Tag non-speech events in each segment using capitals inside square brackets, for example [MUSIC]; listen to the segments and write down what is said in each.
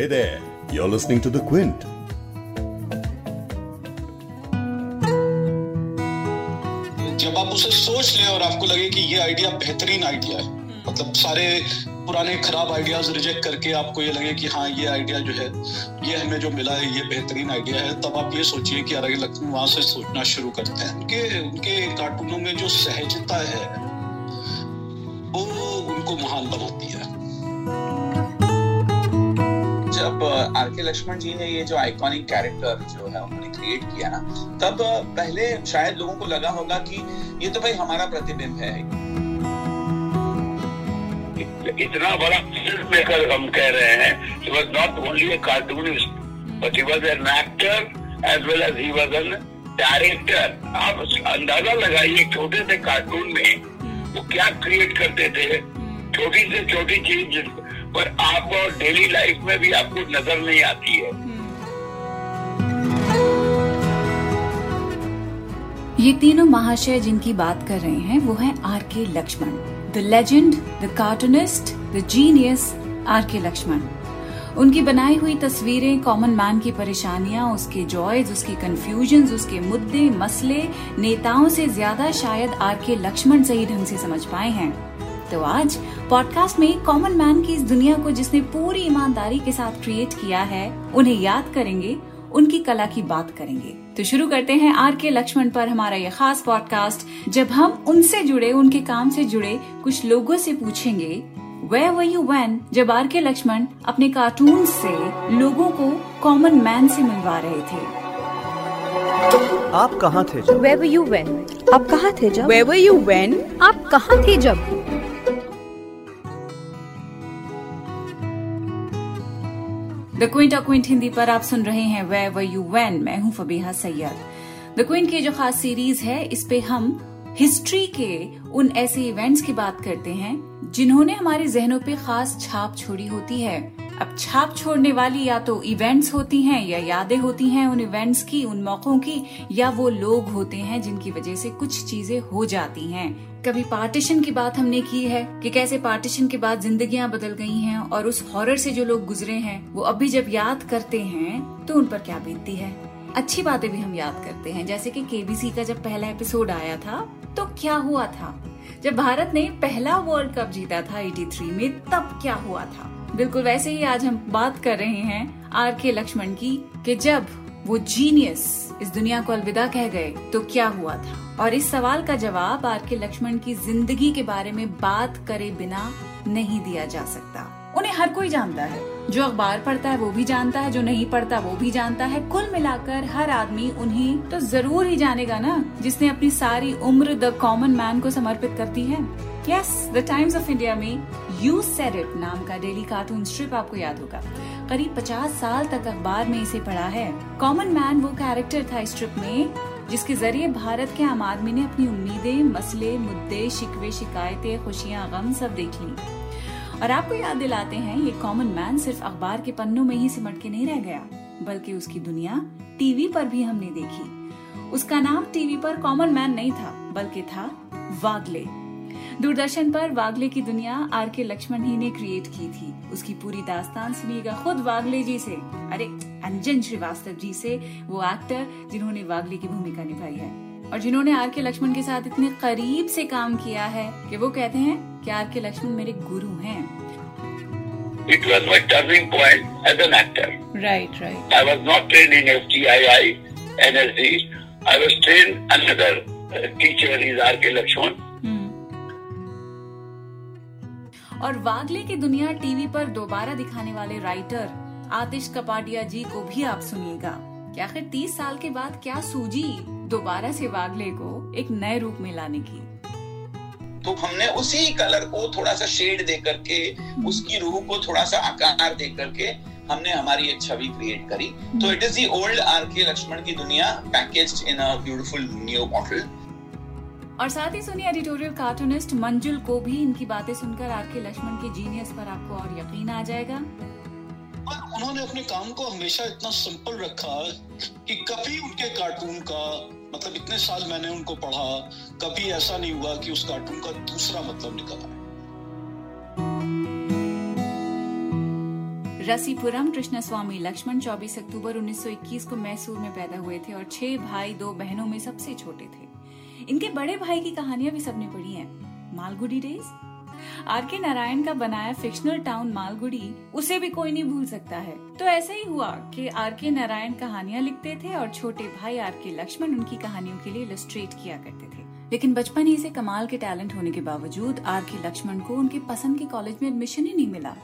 Hey there, you're listening to The Quint. जब आप उसे सोच लें और आपको लगे कि ये आइडिया बेहतरीन आइडिया है मतलब सारे पुराने खराब आइडियाज़ रिजेक्ट करके आपको ये लगे कि हाँ ये आइडिया जो है ये हमें जो मिला है ये बेहतरीन आइडिया है तब आप ये सोचिए कि अरे लक्ष्मी वहाँ से सोचना शुरू करते हैं उनके उनके कार्टूनों में जो सहजता है वो उनको महान बनाती है जब आर के लक्ष्मण जी ने ये जो आइकॉनिक कैरेक्टर जो है उन्होंने क्रिएट किया ना, तब पहले शायद लोगों को लगा होगा कि ये तो भाई हमारा प्रतिबिंब है। इतना बड़ा फ़िल्म मेकर हम कह रहे हैं he was not only a cartoonist but he was an actor as well as he was an director आप अंदाज़ा लगाइए, छोटे से कार्टून में वो क्या क्रिएट करते थे? छोटी से छोटी चीज़ पर आपको डेली लाइफ में भी आपको नज़र नहीं आती है। ये तीनों महाशय जिनकी बात कर रहे हैं, वो हैं R K Laxman the legend the cartoonist the genius R K Laxman उनकी बनाई हुई तस्वीरें कॉमन मैन की परेशानियाँ, उसके जॉयज उसके कंफ्यूजन उसके मुद्दे, मसले, नेताओं से ज़्यादा शायद आर के लक्ष्मण सही ढंग से समझ पाए हैं। तो आज। पॉडकास्ट में कॉमन मैन की इस दुनिया को जिसने पूरी ईमानदारी के साथ क्रिएट किया है उन्हें याद करेंगे उनकी कला की बात करेंगे। तो शुरू करते हैं आर के लक्ष्मण पर हमारा ये खास पॉडकास्ट जब हम उनसे जुड़े उनके काम से जुड़े कुछ लोगों से पूछेंगे वे वर यू वैन जब आर के लक्ष्मण अपने कार्टून से लोगों को कॉमन मैन से मिलवा रहे थे। आप कहाँ थे जब? Where were you when? आप कहाँ थे जब? Where were you when? आप कहाँ थे जब? द क्विंट क्विंट हिंदी पर आप सुन रहे हैं वे व यू वैन मैं हूँ फबीहा सैयद। द क्विंट की जो खास सीरीज़ है, इस पे हम हिस्ट्री के उन ऐसे इवेंट्स की बात करते हैं, जिन्होंने हमारे जहनों पे खास छाप छोड़ी होती है। अब छाप छोड़ने वाली या तो इवेंट्स होती हैं या यादें होती हैं उन इवेंट्स की, उन मौकों की, या वो लोग होते हैं जिनकी वजह से कुछ चीज़ें हो जाती हैं। कभी पार्टीशन की बात हमने की है कि कैसे पार्टीशन के बाद जिंदगियाँ बदल गई हैं और उस हॉरर से जो लोग गुजरे हैं, वो अभी जब याद करते हैं तो उन पर क्या बीतती है? अच्छी बातें भी हम याद करते हैं। जैसे कि केबीसी का जब पहला एपिसोड आया था तो क्या हुआ था? जब भारत ने पहला वर्ल्ड कप जीता था 83 में, तब क्या हुआ था? बिल्कुल वैसे ही आज हम बात कर रहे हैं आर के लक्ष्मण की कि जब वो जीनियस इस दुनिया को अलविदा कह गए तो क्या हुआ था? और इस सवाल का जवाब आर के लक्ष्मण की ज़िंदगी के बारे में बात करे बिना नहीं दिया जा सकता। उन्हें हर कोई जानता है। जो अखबार पढ़ता है, वो भी जानता है। जो नहीं पढ़ता, वो भी जानता है। कुल मिलाकर हर आदमी उन्हें तो ज़रूर ही जानेगा ना, जिसने अपनी सारी उम्र द कॉमन मैन को समर्पित करती है। Yes the Times of India में यू सेड इट नाम का डेली कार्टून स्ट्रिप आपको याद होगा। करीब 50 साल तक अखबार में इसे पढ़ा है। कॉमन मैन वो कैरेक्टर था स्ट्रिप में, जिसके ज़रिए भारत के आम आदमी ने अपनी उम्मीदें, मसले, मुद्दे, शिकवे, शिकायतें, खुशियाँ, गम सब देख ली। और आपको याद दिलाते हैं, ये कॉमन मैन सिर्फ़ अखबार के पन्नों में ही सिमट के नहीं रह गया, बल्कि उसकी दुनिया टीवी पर भी हमने देखी। उसका नाम टीवी पर कॉमन मैन नहीं था, बल्कि था वागले। दूरदर्शन पर वागले की दुनिया आर के लक्ष्मण ही ने क्रिएट की थी उसकी पूरी दास्तान सुनिएगा खुद वागले जी से अरे अंजन श्रीवास्तव जी से वो एक्टर जिन्होंने वागले की भूमिका निभाई है और जिन्होंने आर के लक्ष्मण के साथ इतने करीब से काम किया है कि वो कहते हैं कि आर के लक्ष्मण मेरे गुरु हैं It was my turning point as an actor. Right right I was not trained in FTII, NSD. I was trained another uh, teacher is R.K. Lakshman. और वागले की दुनिया टीवी पर दोबारा दिखाने वाले राइटर आतिश कपाडिया जी को भी आप सुनिएगा। कि आखिर तीस साल के बाद क्या सूझी दोबारा से वागले को एक नए रूप में लाने की? तो हमने उसी कलर को थोड़ा सा शेड दे करके उसकी रूह को थोड़ा सा आकार दे करके हमने हमारी एक छवि क्रिएट करी। तो it is the old R K Laxman की दुनिया packaged in a beautiful new model और साथ ही सुनिए एडिटोरियल कार्टूनिस्ट मंजुल को भी इनकी बातें सुनकर आर के लक्ष्मण के जीनियस पर आपको और यकीन आ जाएगा। उन्होंने अपने काम को हमेशा इतना सिंपल रखा कि कभी उनके कार्टून का मतलब इतने साल मैंने उनको पढ़ा कभी ऐसा नहीं हुआ कि उस कार्टून का दूसरा मतलब निकल। आए रसीपुरम कृष्ण स्वामी लक्ष्मण 24 अक्टूबर 1921 को मैसूर में पैदा हुए थे और छह भाई दो बहनों में सबसे छोटे थे। इनके बड़े भाई की कहानियाँ भी सबने पढ़ी हैं। मालगुडी डेज़ आर के नारायण का बनाया फिक्शनल टाउन मालगुडी, उसे भी कोई नहीं भूल सकता है। तो ऐसा ही हुआ कि आर के नारायण कहानियाँ लिखते थे और छोटे भाई आर के लक्ष्मण उनकी कहानियों के लिए इलस्ट्रेट किया करते थे। लेकिन बचपन ही से कमाल के टैलेंट होने के बावजूद आर के लक्ष्मण को उनके पसंद के कॉलेज में एडमिशन ही नहीं मिला।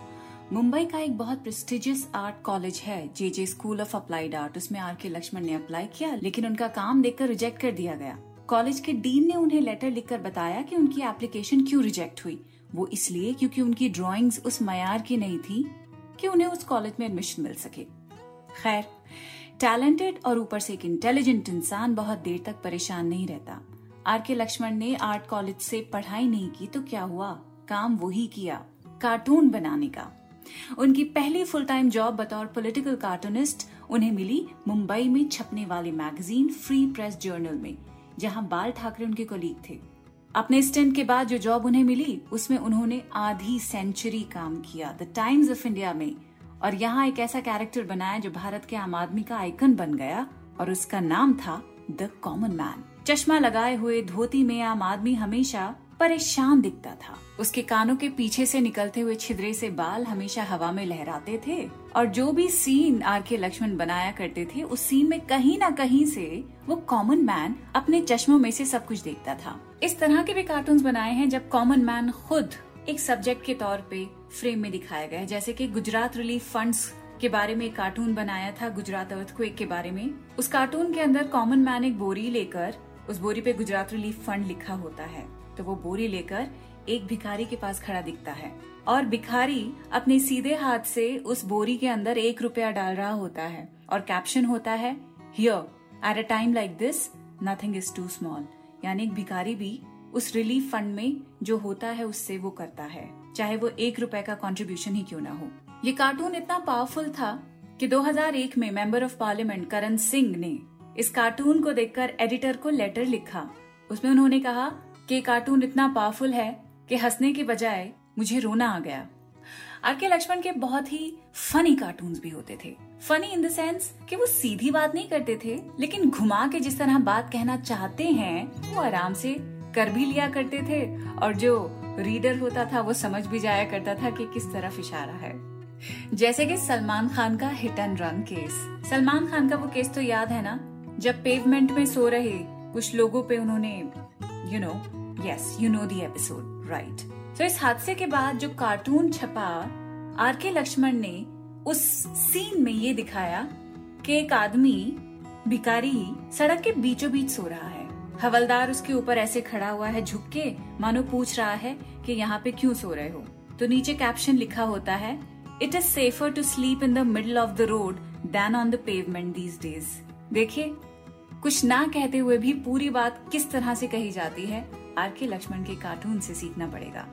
मुंबई का एक बहुत प्रेस्टिजियस आर्ट कॉलेज है J J school of applied art उसमें आर के लक्ष्मण ने अप्लाई किया, लेकिन उनका काम देखकर रिजेक्ट कर दिया गया। कॉलेज के डीन ने उन्हें लेटर लिखकर बताया कि उनकी एप्लीकेशन क्यों रिजेक्ट हुई। वो इसलिए क्योंकि उनकी ड्राइंग्स उस मयार की नहीं थी कि उन्हें उस कॉलेज में एडमिशन मिल सके। खैर टैलेंटेड और ऊपर से एक इंटेलिजेंट इंसान बहुत देर तक परेशान नहीं रहता। आर के लक्ष्मण ने आर्ट कॉलेज से पढ़ाई नहीं की तो क्या हुआ? काम वही किया कार्टून बनाने का। उनकी पहली फुल टाइम जॉब बतौर पॉलिटिकल कार्टूनिस्ट उन्हें मिली मुंबई में छपने वाली मैगजीन फ्री प्रेस जर्नल में। जहाँ बाल ठाकरे उनके कोलीग थे। अपने स्टेंट के बाद जो जॉब उन्हें मिली, उसमें उन्होंने आधी सेंचुरी काम किया द टाइम्स ऑफ़ इंडिया में। और यहाँ एक ऐसा कैरेक्टर बनाया जो भारत के आम आदमी का आइकन बन गया, और उसका नाम था द कॉमन मैन चश्मा लगाए हुए धोती में आम आदमी हमेशा परेशान दिखता था। उसके कानों के पीछे से निकलते हुए छिद्रे से बाल हमेशा हवा में लहराते थे और जो भी सीन आर के लक्ष्मण बनाया करते थे, उस सीन में कहीं ना कहीं से वो कॉमन मैन अपने चश्मों में से सब कुछ देखता था। इस तरह के भी कार्टून बनाए हैं जब कॉमन मैन खुद एक सब्जेक्ट के तौर पे फ्रेम में दिखाया गया है। जैसे कि गुजरात रिलीफ फंड्स के बारे में एक कार्टून बनाया था, गुजरात अर्थक्वेक के बारे में। उस कार्टून के अंदर कॉमन मैन एक बोरी लेकर उस बोरी पे गुजरात रिलीफ फंड लिखा होता है। तो वो बोरी लेकर एक भिखारी के पास खड़ा दिखता है। और भिखारी अपने सीधे हाथ से उस बोरी के अंदर एक रुपया डाल रहा होता है और कैप्शन होता है here at a time like this nothing is too small यानी एक भिखारी भी उस रिलीफ फंड में जो होता है उससे वो करता है, चाहे वो एक रुपए का कंट्रीब्यूशन ही क्यों ना हो। ये कार्टून इतना पावरफुल था कि 2001 में member of parliament Karan Singh ने इस कार्टून को देखकर एडिटर को लेटर लिखा। उसमें उन्होंने कहा कि कार्टून इतना पावरफुल है कि हंसने के बजाय मुझे रोना आ गया। आर के लक्ष्मण के बहुत ही फनी कार्टून भी होते थे। फनी इन द सेंस कि वो सीधी बात नहीं करते थे, लेकिन घुमा के जिस तरह बात कहना चाहते हैं, वो आराम से कर भी लिया करते थे, और जो रीडर होता था, वो समझ भी जाया करता था कि किस तरफ़ इशारा है। जैसे कि सलमान खान का hit and run case Salman Khan का वो केस तो याद है ना? जब पेवमेंट में सो रहे, कुछ लोगों पे उन्होंने you know yes you know the episode right तो इस हादसे के बाद जो कार्टून छपा आर के लक्ष्मण ने उस सीन में ये दिखाया कि एक आदमी भिकारी सड़क के बीचों बीच सो रहा है। हवलदार उसके ऊपर ऐसे खड़ा हुआ है, झुक के, मानो पूछ रहा है कि यहाँ पे क्यों सो रहे हो? तो नीचे कैप्शन लिखा होता है it is safer to sleep in the middle of the road than on the pavement these days देखिए, कुछ ना कहते हुए भी पूरी बात किस तरह से कही जाती है आर के लक्ष्मण के कार्टून से सीखना पड़ेगा।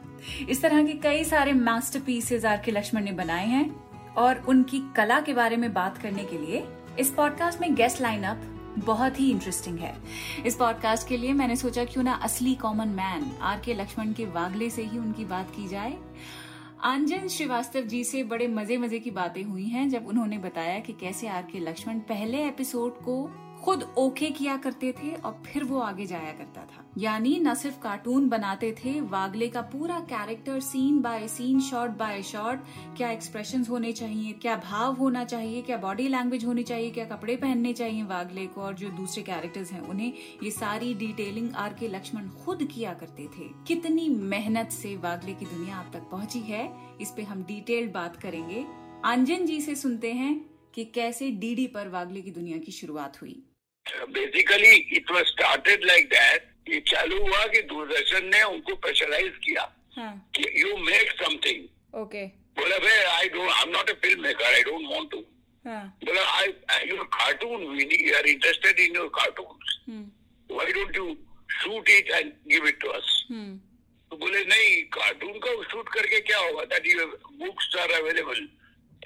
इस तरह के कई सारे मास्टर पीसेज आर के लक्ष्मण ने बनाए हैं और उनकी कला के बारे में बात करने के लिए इस पॉडकास्ट में गेस्ट लाइनअप बहुत ही इंटरेस्टिंग है। इस पॉडकास्ट के लिए मैंने सोचा क्यों ना असली कॉमन मैन आर के लक्ष्मण के वागले से ही उनकी बात की जाए। आंजन श्रीवास्तव जी से बड़े मज़े मज़े की बातें हुई हैं जब उन्होंने बताया कि कैसे आर के लक्ष्मण पहले एपिसोड को खुद ओके किया करते थे और फिर वो आगे जाया करता था। यानी न सिर्फ़ कार्टून बनाते थे, वागले का पूरा character scene by scene shot by shot क्या एक्सप्रेशंस होने चाहिए, क्या भाव होना चाहिए, क्या बॉडी लैंग्वेज होनी चाहिए, क्या कपड़े पहनने चाहिए वागले को और जो दूसरे कैरेक्टर्स हैं, उन्हें ये सारी डिटेलिंग आर के लक्ष्मण खुद किया करते थे। कितनी मेहनत से वागले की दुनिया आप तक पहुँची है, इस पे हम डिटेल्ड बात करेंगे। अंजन जी से सुनते हैं कि कैसे डीडी पर वागले की दुनिया की शुरुआत हुई। Basically it was started like that ये चालू हुआ कि दूरदर्शन ने उनको प्रेशराइज किया हाँ। कि यू मेक समथिंग ओके। बोला भाई I don't I am not a film maker I don't want to बोला I your cartoon we we are interested in your cartoon why don't you shoot it and give it to us तो बोले नहीं cartoon का shoot करके क्या होगा? That you books are available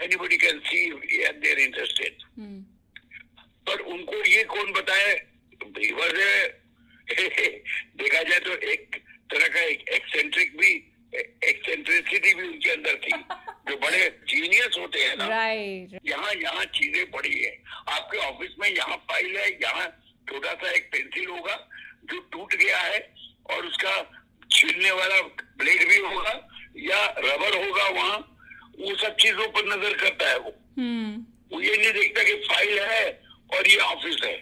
anybody can see and they are interested पर उनको ये कौन बताए? वह [LAUGHS] देखा जाए तो एक तरह का एक एक्सेंट्रिक भी एक्सेंट्रिसिटी भी उनके अंदर थी जो बड़े जीनियस होते हैं ना। राइट यहाँ यहाँ चीज़ें पड़ी है। आपके ऑफ़िस में यहाँ फ़ाइल है यहाँ छोटा सा एक पेंसिल होगा जो टूट गया है और उसका छीलने वाला ब्लेड भी होगा या रबर होगा वहाँ वो सब चीज़ों पर नज़र करता है वो। हम्म। वो ये नहीं देखता कि फ़ाइल है और ये ऑफ़िस है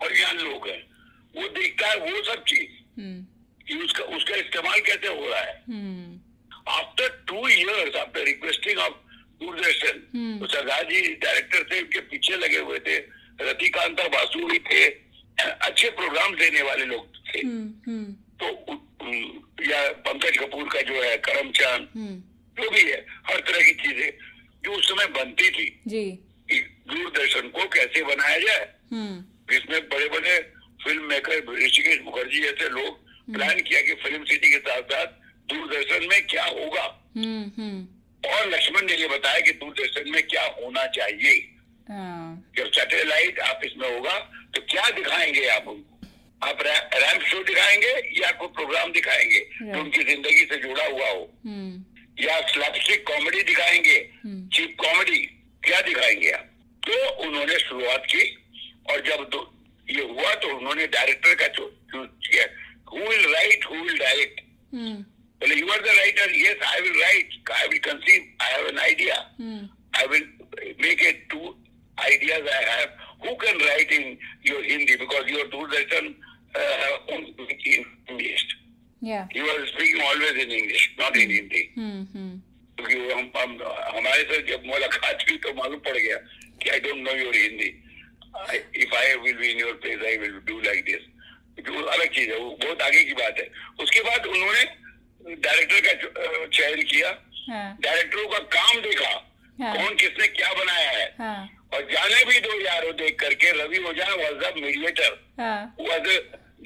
और यहाँ लोग हैं। वो देखता है वो सब चीज़। हम्म। कि उसका उसका इस्तेमाल कैसे हो रहा है। हम्म। After two years after requesting of Doordarshan तो सरदार जी डायरेक्टर थे उनके पीछे लगे हुए थे। रतिकांता बासु भी थे। अच्छे प्रोग्राम देने वाले लोग थे। हम्म हम्म। तो या पंकज कपूर का जो है करमचंद हम्म। जो भी है हर तरह की चीज़ें जो उस समय बनती थी। जी। दूरदर्शन को कैसे बनाया जाए। हम्म। इसमें बड़े बड़े फ़िल्म मेकर ऋषिकेश मुखर्जी जैसे लोग प्लान किया कि फ़िल्म सिटी के साथ साथ दूरदर्शन में क्या होगा? हम्म हम्म। और लक्ष्मण ने ये बताया कि दूरदर्शन में क्या होना चाहिए। हाँ, जब सैटेलाइट आप इसमें होगा तो क्या दिखाएँगे आप उनको? आप रै- रैम्प शो दिखाएँगे या कोई प्रोग्राम दिखाएँगे जो उनकी ज़िंदगी से जुड़ा हुआ हो? हम्म। या स्लैपस्टिक कॉमेडी दिखाएँगे? चीप कॉमेडी क्या दिखाएँगे आप? तो उन्होंने शुरुआत की और जब ये हुआ तो उन्होंने डायरेक्टर का choose writer yes I will write I will conceive an idea I will two ideas I have not in Hindi क्योंकि हमारे से जब मुलाकात हुई तो मालूम पड़ गया कि I don't know your Hindi I will be in your place I will do like this वो अलग चीज़ है वो बहुत आगे की बात है। उसके बाद उन्होंने डायरेक्टर का चयन किया। हाँ। डायरेक्टरों का काम देखा हाँ। कौन किसने क्या बनाया है। हाँ। और जाने भी दो यारो देख करके Ravi Ojha was the mediator हाँ। Was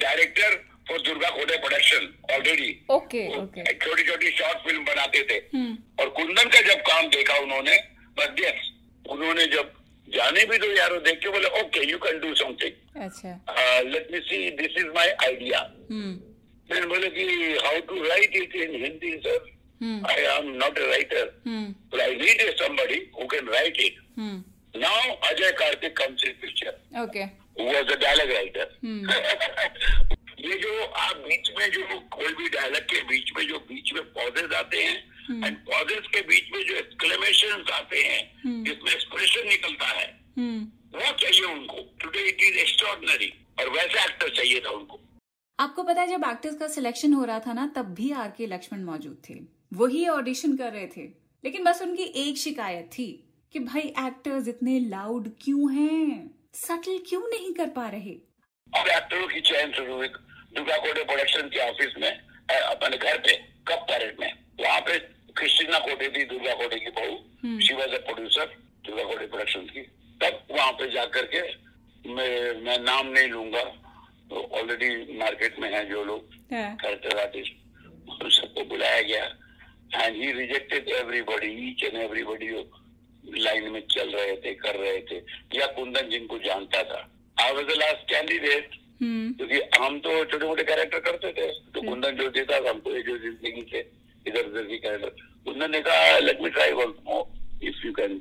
director for Durga Khote production already okay okay छोटी छोटी शॉर्ट फ़िल्म बनाते थे। हम्म। और कुंदन का जब काम देखा उन्होंने बस उन्होंने जब जाने भी दो यारो देख के बोले okay you can do something अच्छा। Let me see this is my idea मैंने बोले कि how to write it in Hindi sir I am not a writer I need somebody who can write it. Hmm. Now Ajay Karthik comes in picture, okay was a dialogue writer. [LAUGHS] ये जो आप बीच में जो कोई भी dialogue के बीच में जो बीच में पॉजेज आते हैं एंड पॉजेज के बीच में जो एक्सक्लेमेशन आते हैं जिसमें एक्सप्रेशन निकलता है हम्म वो चाहिए उनको। टुडे इट इज़ एक्स्ट्रॉर्डनरी और वैसे एक्टर चाहिए था उनको। आपको पता है जब एक्टर्स का सिलेक्शन हो रहा था ना तब भी आर के लक्ष्मण मौजूद थे। वही ऑडिशन कर रहे थे। लेकिन बस उनकी एक शिकायत थी कि भाई एक्टर्स इतने लाउड क्यों हैं? सटल क्यों नहीं कर पा रहे? अब एक्टरों की चयन शुरू हुई दुर्गा कोटे प्रोडक्शन के ऑफ़िस में अपने घर पे कप पैरेड में? वहाँ पे क्रिस्टीना कोटे थी दुर्गा कोटे की बहू शी वॉज़ प्रोड्यूसर दुर्गा कोटे प्रोडक्शन की तब वहाँ पे जा करके मैं मैं नाम नहीं लूँगा तो ऑलरेडी मार्केट में है जो लोग कैरेक्टर आर्टिस्ट उन सबको बुलाया गया and he rejected everybody each and everybody line में चल रहे थे कर रहे थे या कुंदन जिनको जानता था I was the last candidate क्योंकि हम तो छोटे मोटे कैरेक्टर करते थे तो कुंदन जो देता था हमको ये जो ज़िंदगी से इधर उधर की कैरेक्टर कुंदन ने कहा let me try one if you can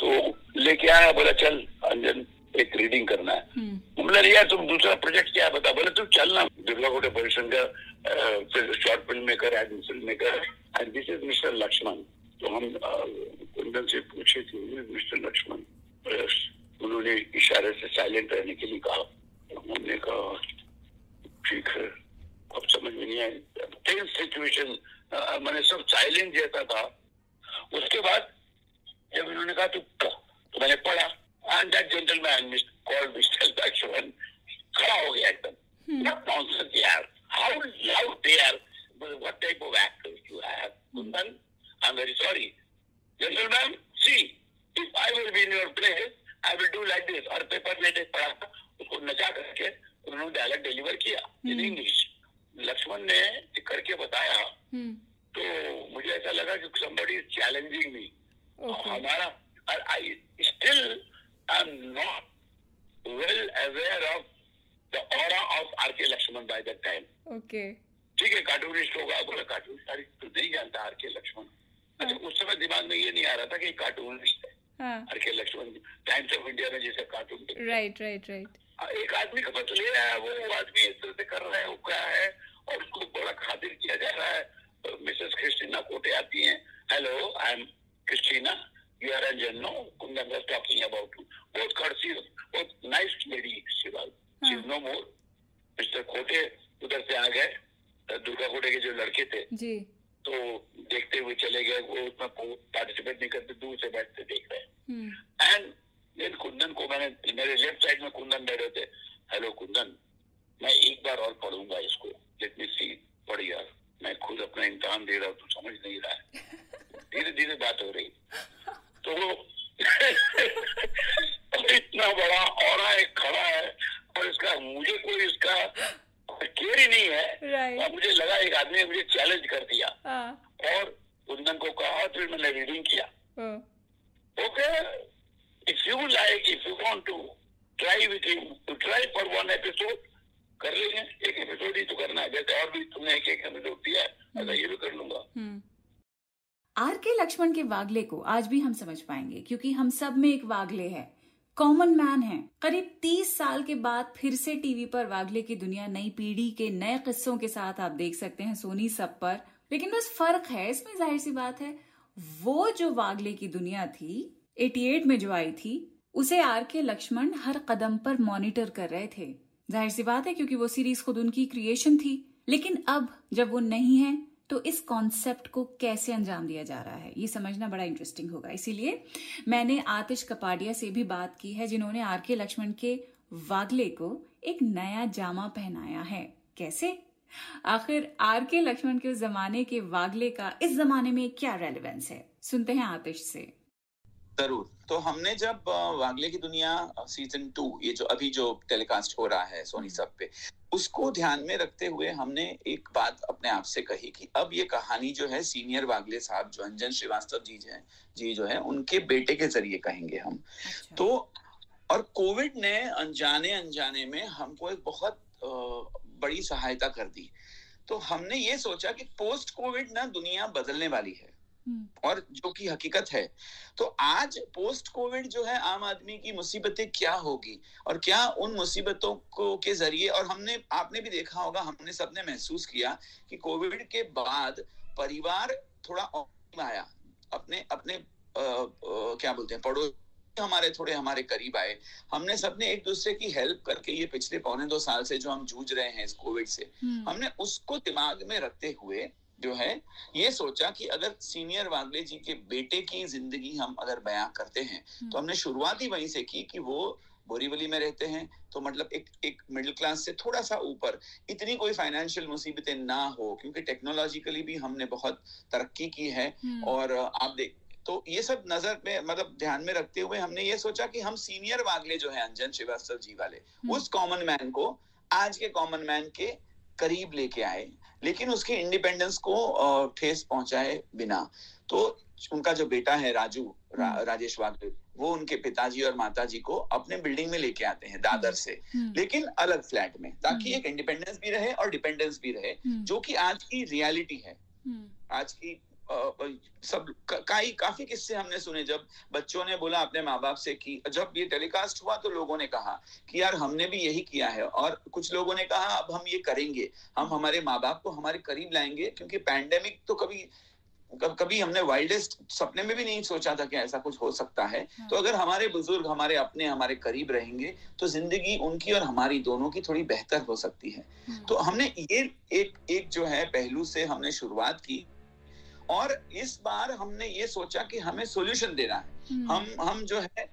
तो लेके आया बोला चल अंजन एक रीडिंग करना है। हम्म। बोला यार तुम दूसरा प्रोजेक्ट क्या बता। बोले तुम चल ना दुर्गा कोटे परिश्रम का फिर short film maker and film maker and this is mister Laxman तो हम कुंदन से पूछे थे मिस्टर लक्ष्मण उन्होंने इशारे से साइलेंट रहने के लिए कहा। हमने कहा ठीक है अब समझ में नहीं आया। टेंस सिचुएशन मैंने सब साइलेंट जैसा था। उसके बाद जब इन्होंने कहा तू तो मैंने पढ़ा। And that gentleman called mister Laxman खड़ा हो गया एकदम। व्हाट नॉनसेंस यार। How loud they are what type of actors you have Kundan? I am very sorry gentleman see if I will be in your place I will do like this और paper देख पढ़ा उसको नचा करके उन्होंने dialogue deliver किया in English Lakshman ने करके बताया हम्म। तो मुझे ऐसा लगा कि somebody is challenging me हमारा I still I am not well aware of the aura of R K Laxman by that time okay ठीक है कार्टूनिस्ट होगा बोला कार्टूनिस्ट तो नहीं जानता आर के लक्ष्मण अच्छा उस समय दिमाग में ये नहीं आ रहा था कि कार्टूनिस्ट है। हाँ। आर के लक्ष्मण टाइम्स ऑफ़ इंडिया में जैसे कार्टून राइट राइट राइट एक आदमी का बस ले रहा है वो आदमी इस तरह से कर रहा है वो क्या है? और उसको बड़ा खातिर किया जा रहा है। मिसेस क्रिस्टीना कोटे आती हैं। Hello I am Christina. You are an know Kundan was talking about you बहुत खड़सी बहुत nice lady शिवाल। She is no more mister Kote उधर से आ गए। दुर्गा कोटे के जो लड़के थे। जी। तो देखते हुए चले गए। वो उसमें पार्टिसिपेट नहीं करते दूर से बैठते देख रहे हैं। हम्म। एंड देन कुंदन को मैंने मेरे लेफ़्ट साइड में कुंदन बैठे थे हेलो कुंदन मैं एक बार और पढ़ूँगा इसको। लेट मी सी पढ़ यार। मैं खुद अपना इम्तहान दे रहा हूँ तू समझ नहीं रहा है। धीरे धीरे बात हो रही तो और [LAUGHS] इतना बड़ा और एक खड़ा है और इसका मुझे कोई इसका केयर ही नहीं है। राइट और मुझे लगा एक आदमी ने मुझे चैलेंज कर दिया। हाँ। और कुंदन को कहा फिर मैंने रीडिंग किया। ओ, Okay, if you like, if you want to try with him, to try for one episode, कर लेंगे। एक एपिसोड ही तो करना है। जैसे और भी तुमने एक एक एपिसोड दिया है ऐसा ये भी कर लूँगा। हम्म। आर के लक्ष्मण के वागले को आज भी हम समझ पाएँगे क्योंकि हम सब में एक वागले है। कॉमन मैन है। करीब तीस साल के बाद फिर से टीवी पर वागले की दुनिया नई पीढ़ी के नए किस्सों के साथ आप देख सकते हैं सोनी सब पर। लेकिन बस फ़र्क है इसमें ज़ाहिर सी बात है वो जो वागले की दुनिया थी 88 में जो आई थी, उसे आर के लक्ष्मण हर कदम पर मॉनिटर कर रहे थे। ज़ाहिर सी बात है, क्योंकि वो सीरीज़ खुद उनकी क्रिएशन थी। लेकिन अब जब वो नहीं है तो इस कॉन्सेप्ट को कैसे अंजाम दिया जा रहा है? ये समझना बड़ा इंटरेस्टिंग होगा। इसीलिए मैंने आतिश कपाडिया से भी बात की है, जिन्होंने आर के लक्ष्मण के वागले को एक नया जामा पहनाया है। कैसे? आखिर आर के लक्ष्मण के उस जमाने के वागले का इस जमाने में क्या रेलिवेंस है? सुनते हैं आतिश से। ज़रूर। तो हमने जब वागले की दुनिया सीज़न टू ये जो अभी जो टेलीकास्ट हो रहा है सोनी सब पे उसको ध्यान में रखते हुए हमने एक बात अपने आप से कही कि अब ये कहानी जो है सीनियर वागले साहब जो अंजन श्रीवास्तव जी हैं जी जो है उनके बेटे के ज़रिए कहेंगे हम। अच्छा। तो और कोविड ने अनजाने अनजाने में हमको एक बहुत बड़ी सहायता कर दी। तो हमने ये सोचा कि पोस्ट कोविड ना दुनिया बदलने वाली है। और जो कि हकीकत है। तो आज पोस्ट कोविड जो है आम आदमी की मुसीबतें क्या होगी? और क्या उन मुसीबतों को के ज़रिए और हमने आपने भी देखा होगा हमने सबने महसूस किया कि कोविड के बाद परिवार थोड़ा आया। अपने अपने अ, अ, क्या बोलते हैं पड़ोस हमारे थोड़े हमारे करीब आए। हमने सबने एक दूसरे की हेल्प करके ये पिछले पौने दो साल से जो हम जूझ रहे हैं इस कोविड से हम्म, हमने उसको दिमाग में रखते हुए जो है ये सोचा कि अगर सीनियर वागले जी के बेटे की ज़िंदगी हम अगर बयां करते हैं तो हमने शुरुआत ही वहीं से की कि वो बोरीवली में रहते हैं तो मतलब एक एक मिडिल क्लास से थोड़ा सा ऊपर इतनी कोई फाइनेंशियल मुसीबतें ना हो क्योंकि टेक्नोलॉजिकली भी हमने बहुत तरक्की की है हम्म, और आप देख तो ये सब नज़र में मतलब ध्यान में रखते हुए हमने ये सोचा कि हम सीनियर वागले जो है अंजन श्रीवास्तव जी वाले उस कॉमन मैन को आज के कॉमन मैन के करीब लेके आए लेकिन उसके इंडिपेंडेंस को ठेस पहुँचाए बिना। तो उनका जो बेटा है राजू रा, राजेश वागले वो उनके पिताजी और माताजी को अपने बिल्डिंग में लेके आते हैं दादर से। हम्म, लेकिन अलग फ्लैट में ताकि हम्म। एक इंडिपेंडेंस भी रहे और डिपेंडेंस भी रहे हम्म, जो कि आज की रियलिटी है। हम्म, आज की सब क- कई काफ़ी किस्से हमने सुने जब बच्चों ने बोला अपने माँ बाप से कि जब ये टेलीकास्ट हुआ तो लोगों ने कहा कि यार हमने भी यही किया है और कुछ लोगों ने कहा अब हम ये करेंगे। हम हमारे माँ बाप को हमारे करीब लाएँगे क्योंकि पैंडेमिक तो कभी कभी हमने वाइल्डेस्ट सपने में भी नहीं सोचा था कि ऐसा कुछ हो सकता है। तो अगर हमारे बुज़ुर्ग हमारे अपने हमारे करीब रहेंगे तो ज़िंदगी उनकी और हमारी दोनों की थोड़ी बेहतर हो सकती है। हम्म, तो हमने ये एक एक जो है पहलू से हमने शुरुआत की और इस बार हमने ये सोचा कि हमें सॉल्यूशन देना है। हम्म, हम हम जो है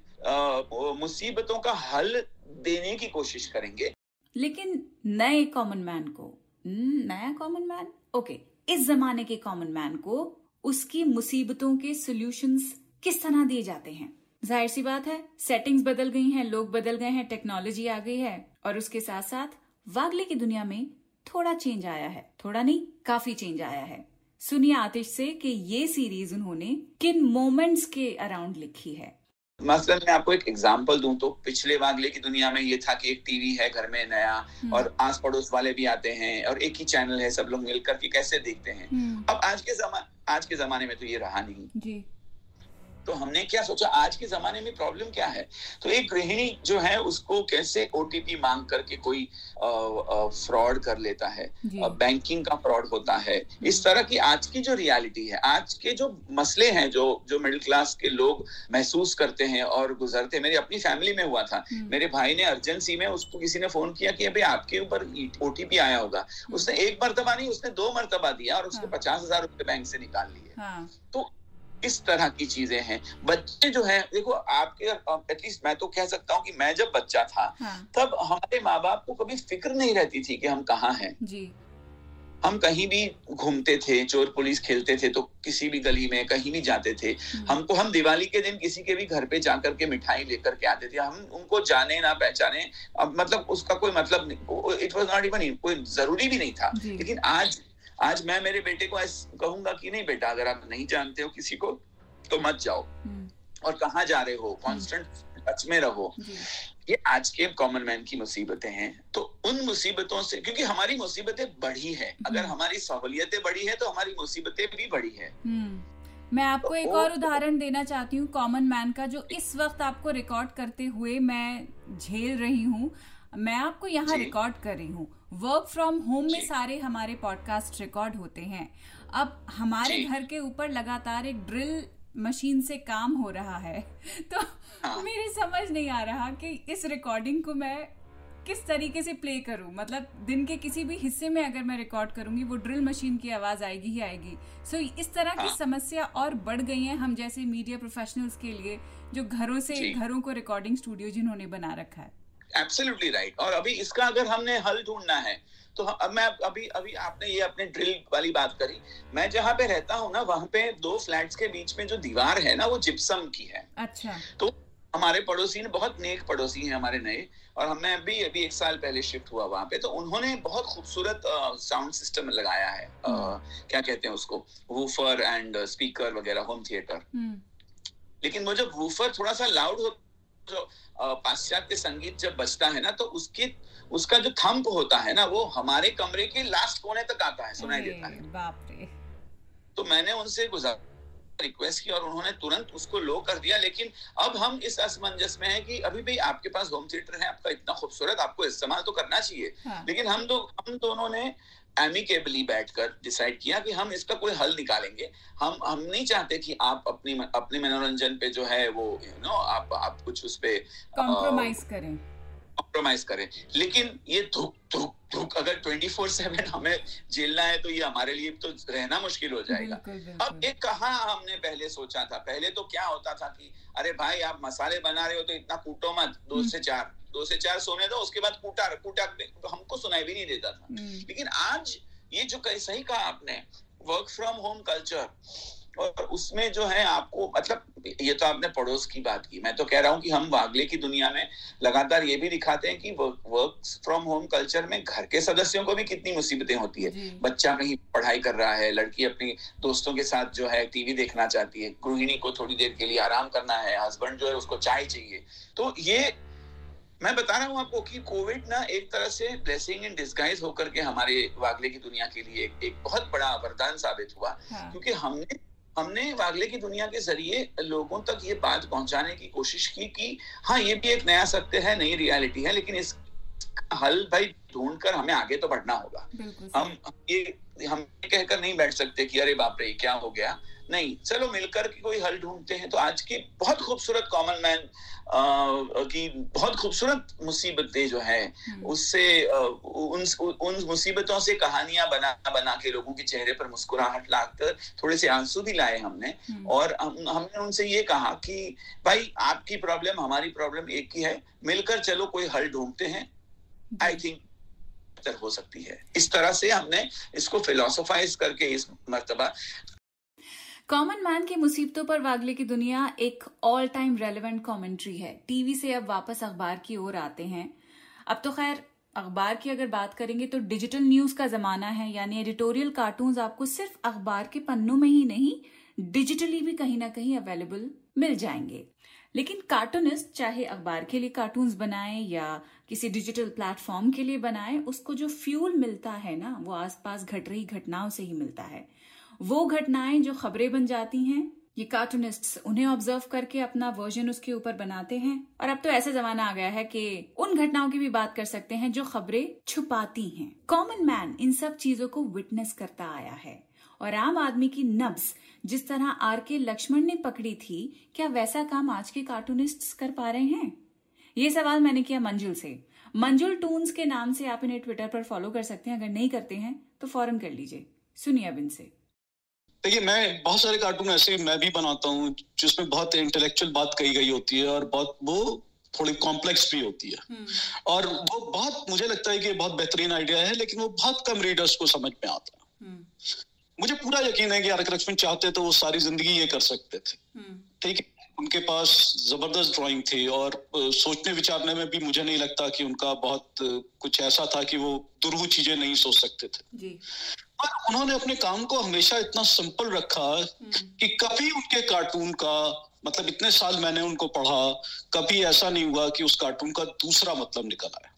मुसीबतों का हल देने की कोशिश करेंगे। लेकिन नए कॉमन मैन को हम्म, नया कॉमन मैन ओके इस जमाने के कॉमन मैन को उसकी मुसीबतों के सॉल्यूशंस किस तरह दिए जाते हैं? ज़ाहिर सी बात है सेटिंग्स बदल गई हैं लोग बदल गए हैं टेक्नोलॉजी आ गई है और उसके साथ साथ वागले की दुनिया में थोड़ा चेंज आया है। थोड़ा नहीं काफ़ी चेंज आया है। सुनिए आतिश से कि ये सीरीज़ उन्होंने किन मोमेंट्स के अराउंड लिखी है। मसलन मैं आपको एक एग्जांपल दूँ तो पिछले वागले की दुनिया में ये था कि एक टीवी है घर में नया और आस पड़ोस वाले भी आते हैं और एक ही चैनल है सब लोग मिलकर के कैसे देखते हैं। हम्म, अब आज के जमा आज के जमाने में तो ये रहा नहीं। जी। तो हमने क्या सोचा आज के जमाने में प्रॉब्लम क्या है तो एक गृहिणी जो है उसको कैसे ओटीपी मांग करके कोई फ्रॉड कर लेता है बैंकिंग का फ्रॉड होता है इस तरह की आज की जो रियलिटी है आज के जो मसले हैं जो जो मिडिल क्लास के लोग महसूस करते हैं और गुजरते मेरी अपनी फैमिली में हुआ था हम्म। मेरे भाई ने अर्जेंसी में उसको किसी ने फ़ोन किया कि अभी आपके ऊपर ओटीपी आया होगा उसने एक मरतबा नहीं उसने दो मरतबा दिया और हम्म। हाँ। पचास हज़ार रुपए बैंक से निकाल लिए हाँ तो इस तरह की चीज़ें हैं। बच्चे जो है देखो आपके एटलीस्ट मैं तो कह सकता हूँ कि मैं जब बच्चा था हाँ। तब हमारे माँ बाप को कभी फ़िक्र नहीं रहती थी कि हम कहाँ हैं। जी। हम कहीं भी घूमते थे चोर पुलिस खेलते थे तो किसी भी गली में कहीं भी जाते थे हमको हम दिवाली के दिन किसी के भी घर पे जाकर के मिठाई लेकर के आते थे। हम उनको जाने ना पहचाने अब मतलब उसका कोई मतलब नहीं इट वॉज़ नॉट इवन कोई ज़रूरी भी नहीं था। लेकिन आज आज मैं मेरे बेटे को कहूँगा कि नहीं बेटा अगर आप नहीं जानते हो किसी को तो मत जाओ। हम्म, और कहाँ जा रहे हो? कांस्टेंट टच में रहो। ये आज के कॉमन मैन की मुसीबतें हैं। तो उन मुसीबतों से क्योंकि हमारी मुसीबतें बढ़ी है। अगर हम्म। हमारी सहूलियतें बढ़ी है तो हमारी मुसीबतें भी बढ़ी है। हम्म। मैं आपको एक और उदाहरण देना चाहती हूँ कॉमन मैन का जो इस वक्त आपको रिकॉर्ड करते हुए मैं झेल रही हूँ। मैं आपको यहाँ रिकॉर्ड कर रही हूँ। वर्क फ्रॉम होम में सारे हमारे पॉडकास्ट रिकॉर्ड होते हैं। अब हमारे घर के ऊपर लगातार एक ड्रिल मशीन से काम हो रहा है। [LAUGHS] तो हाँ। मेरे समझ नहीं आ रहा कि इस रिकॉर्डिंग को मैं किस तरीके से प्ले करूँ। मतलब दिन के किसी भी हिस्से में अगर मैं रिकॉर्ड करूँगी वो ड्रिल मशीन की आवाज़ आएगी ही आएगी। सो so, इस तरह की हाँ। समस्या और बढ़ गई है हम जैसे मीडिया प्रोफेशनल्स के लिए जो घरों से घरों को रिकॉर्डिंग स्टूडियो जिन्होंने बना रखा है। एब्सोल्युटली राइट और अभी इसका अगर हमने हल ढूंढना है तो अब मैं अभी अभी आपने ये अपने ड्रिल वाली बात करी। मैं जहाँ पे रहता हूँ ना वहाँ पे दो फ्लैट्स के बीच में जो दीवार है ना वो जिप्सम की है। अच्छा। तो हमारे पड़ोसी ने बहुत नेक पड़ोसी हैं हमारे नए और हमने अभी अभी एक साल पहले शिफ्ट हुआ वहाँ पे तो उन्होंने बहुत खूबसूरत साउंड सिस्टम लगाया है। अ, क्या कहते हैं उसको? वूफर एंड स्पीकर वगैरह होम थिएटर हम्म। लेकिन वो जब वूफर थोड़ा सा लाउड हो जो पाश्चात्य संगीत जब बजता है ना तो उसकी उसका जो थंप होता है ना वो हमारे कमरे के लास्ट कोने तक आता है सुनाई देता है बाप रे तो मैंने उनसे गुजार रिक्वेस्ट की और उन्होंने तुरंत उसको लो कर दिया लेकिन अब हम इस असमंजस में है कि अभी भी आपके पास होम थिएटर है आपका इतना खूबसूरत आपको इस्तेमाल तो करना चाहिए हाँ। लेकिन हम दो हम दोनों ने एमिकेबली बैठकर डिसाइड किया कि हम इसका कोई हल निकालेंगे। हम हम नहीं चाहते कि आप अपनी अपने मनोरंजन पे जो है वो यू you नो know, आप आप कुछ उस पर कॉम्प्रोमाइज करें। कॉम्प्रोमाइज करें। लेकिन ये धुक धुक धुक अगर 24 सेवन हमें झेलना है तो ये हमारे लिए तो रहना मुश्किल हो जाएगा। अब ये कहा हमने पहले सोचा था? पहले तो क्या होता था कि अरे भाई आप मसाले बना रहे हो तो इतना कूटो मत दो हम्म। से चार दो से चार सोने दो उसके बाद कूटा कूटा तो हमको सुनाई भी नहीं देता था। हम्म, लेकिन आज ये जो सही कहा आपने वर्क फ्रॉम होम कल्चर और उसमें जो है आपको मतलब ये तो आपने पड़ोस की बात की। मैं तो कह रहा हूँ कि हम वागले की दुनिया में लगातार ये भी दिखाते हैं कि वर्क फ्रॉम होम कल्चर में घर के सदस्यों को भी कितनी मुसीबतें होती है। बच्चा कहीं पढ़ाई कर रहा है लड़की अपनी दोस्तों के साथ जो है टीवी देखना चाहती है गृहिणी को थोड़ी देर के लिए आराम करना है हस्बैंड जो है उसको चाय चाहिए। तो ये मैं बता रहा हूँ आपको कि कोविड ना एक तरह से ब्लेसिंग इन डिस्गाइज होकर के हमारे वागले की दुनिया के लिए एक, बहुत बड़ा वरदान साबित हुआ। हाँ। क्योंकि हमने हमने वागले की दुनिया के ज़रिए लोगों तक ये बात पहुँचाने की कोशिश की कि हाँ ये भी एक नया सत्य है नई रियलिटी है लेकिन इस हल भाई ढूंढ कर हमें आगे तो बढ़ना होगा। हम ये हम कहकर नहीं बैठ सकते कि अरे बाप रे क्या हो गया? नहीं चलो मिलकर के कोई हल ढूंढते हैं। तो आज की बहुत खूबसूरत कॉमन मैन की बहुत खूबसूरत मुसीबतें जो है हम्म, उससे उन उन मुसीबतों से कहानियाँ बना बना के लोगों के चेहरे पर मुस्कुराहट लाकर थोड़े से आँसू भी लाए हमने। हम्म, और हम, हमने उनसे ये कहा कि भाई आपकी प्रॉब्लम हमारी प्रॉब्लम एक ही है। मिलकर चलो कोई हल ढूंढते हैं। आई थिंक बेहतर हो सकती है। इस तरह से हमने इसको फिलोसोफाइज करके इस मर्तबा कॉमन मैन की मुसीबतों पर वागले की दुनिया एक ऑल टाइम रेलिवेंट कमेंट्री है टीवी से अब वापस अखबार की ओर आते हैं। अब तो खैर, अखबार की अगर बात करेंगे तो डिजिटल न्यूज़ का जमाना है, यानी एडिटोरियल कार्टून्स आपको सिर्फ़ अखबार के पन्नों में ही नहीं डिजिटली भी कहीं ना कहीं अवेलेबल मिल जाएँगे। लेकिन कार्टूनिस्ट चाहे अखबार के लिए कार्टून्स बनाए या किसी डिजिटल प्लेटफॉर्म के लिए बनाए, उसको जो फ्यूल मिलता है ना, वो आसपास घट रही घटनाओं से ही मिलता है। वो घटनाएँ जो खबरें बन जाती हैं, ये कार्टूनिस्ट उन्हें ऑब्ज़र्व करके अपना वर्जन उसके ऊपर बनाते हैं। और अब तो ऐसा जमाना आ गया है कि उन घटनाओं की भी बात कर सकते हैं जो खबरें छुपाती हैं। कॉमन मैन इन सब चीज़ों को विटनेस करता आया है। और आम आदमी की नब्स जिस तरह आर के लक्ष्मण ने पकड़ी थी, क्या वैसा काम आज के कार्टूनिस्ट कर पा रहे हैं? ये सवाल मैंने किया मंजुल से। मंजुल टून्स के नाम से आप इन्हें ट्विटर पर फॉलो कर सकते हैं। अगर नहीं करते हैं तो फॉरन कर लीजिए। सुनिए अब इनसे। देखिए मैं बहुत सारे कार्टून ऐसे मैं भी बनाता हूँ जिसमें बहुत इंटेलेक्चुअल बात कही गई होती है और बहुत वो थोड़ी कॉम्प्लेक्स भी होती है। और वो बहुत मुझे लगता है कि बहुत बेहतरीन आइडिया है लेकिन वो बहुत कम रीडर्स को समझ में आता है। मुझे पूरा यकीन है कि आर लक्ष्मण चाहते तो वो सारी ज़िंदगी ये कर सकते थे। ठीक है उनके पास ज़बरदस्त ड्राइंग थी और सोचने विचारने में भी मुझे नहीं लगता कि उनका बहुत कुछ ऐसा था कि वो दुर्व चीज़ें नहीं सोच सकते थे। जी। और उन्होंने अपने काम को हमेशा इतना सिंपल रखा कि कभी उनके कार्टून का मतलब इतने साल मैंने उनको पढ़ा कभी ऐसा नहीं हुआ कि उस कार्टून का दूसरा मतलब निकल आया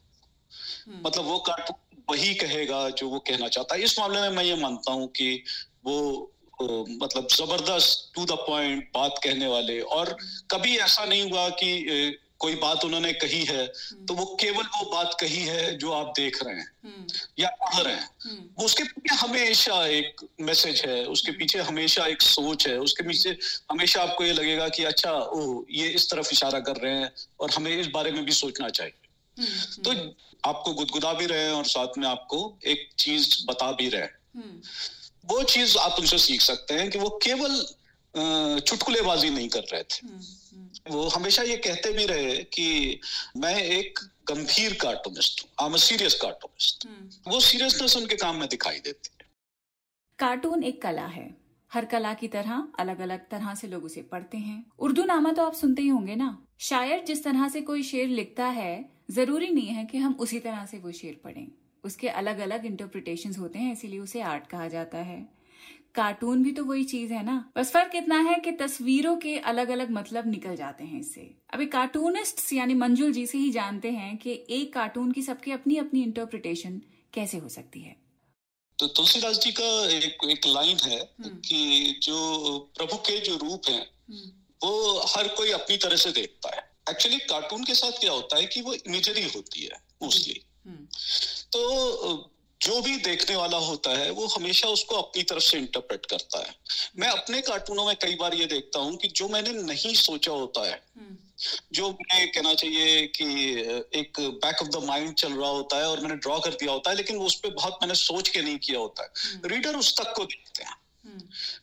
मतलब वो कार्टून वही कहेगा जो वो कहना चाहता है। इस मामले में मैं ये मानता हूँ कि वो मतलब ज़बरदस्त टू द पॉइंट बात कहने वाले और कभी ऐसा नहीं हुआ कि कोई बात उन्होंने कही है तो वो केवल वो बात कही है जो आप देख रहे हैं या पढ़ रहे हैं। वो उसके पीछे हमेशा एक मैसेज है उसके पीछे हमेशा एक सोच है उसके पीछे हमेशा आपको ये लगेगा कि अच्छा ओ ये इस तरफ़ इशारा कर रहे हैं और हमें इस बारे में भी सोचना चाहिए। तो आपको गुदगुदा भी रहे हैं और साथ में आपको एक चीज़ बता भी रहे हैं। वो चीज़ आप उनसे सीख सकते हैं कि वो केवल चुटकुलेबाजी नहीं कर रहे थे। हम्म, हम्म। वो हमेशा ये कहते भी रहे कि मैं एक गंभीर कार्टूनिस्ट हूँ। आई एम सीरियस कार्टूनिस्ट वो सीरियसनेस उनके काम में दिखाई देती है। कार्टून एक कला है। हर कला की तरह अलग अलग तरह से लोग उसे पढ़ते हैं। उर्दू नामा तो आप सुनते ही होंगे ना। शायर जिस तरह से कोई शेर लिखता है ज़रूरी नहीं है कि हम उसी तरह से वो शेर पढ़ें। उसके अलग अलग इंटरप्रिटेशन होते हैं इसीलिए उसे आर्ट कहा जाता है। कार्टून भी तो वही चीज़ है ना बस फ़र्क इतना है कि तस्वीरों के अलग अलग मतलब निकल जाते हैं इससे अभी कार्टूनिस्ट यानी मंजुल जी से ही जानते हैं कि एक कार्टून की सबकी अपनी अपनी इंटरप्रिटेशन कैसे हो सकती है तो तुलसीदास जी का एक एक लाइन है हम्म। कि जो प्रभु के जो रूप हैं हम्म। वो हर कोई अपनी तरह से देखता है एक्चुअली कार्टून के साथ क्या होता है कि वो इमेजरी होती है मोस्टली हम्म। तो जो भी देखने वाला होता है वो हमेशा उसको अपनी तरफ़ से इंटरप्रेट करता है मैं अपने कार्टूनों में कई बार ये देखता हूँ कि जो मैंने नहीं सोचा होता है हम्म। जो मैं कहना चाहिए कि एक बैक ऑफ़ द माइंड चल रहा होता है और मैंने ड्रॉ कर दिया होता है लेकिन उस पर बहुत मैंने सोच के नहीं किया होता है रीडर हम्म। उस तक को देखते हैं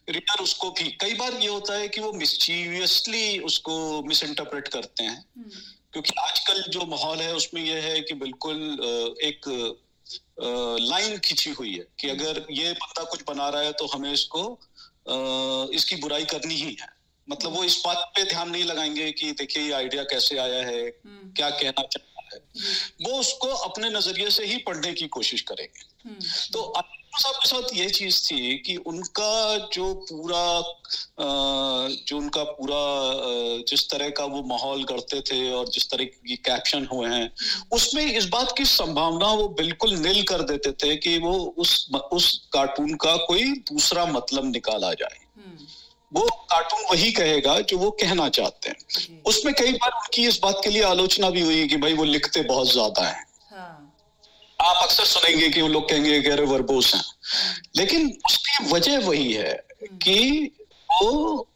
रीडर हम्म। उसको भी कई बार ये होता है कि वो मिसचीवियसली उसको मिस इंटरप्रेट करते हैं क्योंकि आजकल जो माहौल है उसमें यह है कि बिल्कुल एक लाइन खींची हुई है कि अगर ये बंदा कुछ बना रहा है तो हमें इसको इसकी बुराई करनी ही है। मतलब वो इस बात पे ध्यान नहीं लगाएँगे कि देखिए ये आइडिया कैसे आया है हम्म। क्या कहना चाहता है। वो उसको अपने नज़रिए से ही पढ़ने की कोशिश करेंगे। हम्म। तो साहब के साथ ये चीज़ थी कि उनका जो पूरा जो उनका पूरा जिस तरह का वो माहौल करते थे और जिस तरह की कैप्शन हुए हैं उसमें इस बात की संभावना वो बिल्कुल नील कर देते थे कि वो उस उस कार्टून का कोई दूसरा मतलब निकाला जाए। वो कार्टून वही कहेगा जो वो कहना चाहते हैं। उसमें कई बार उनकी इस बात के लिए आलोचना भी हुई कि भाई वो लिखते बहुत ज़्यादा है। हाँ। आप अक्सर सुनेंगे कि वो लोग कहेंगे कि अरे वर्बोस हैं। लेकिन उसकी वजह वही है कि वो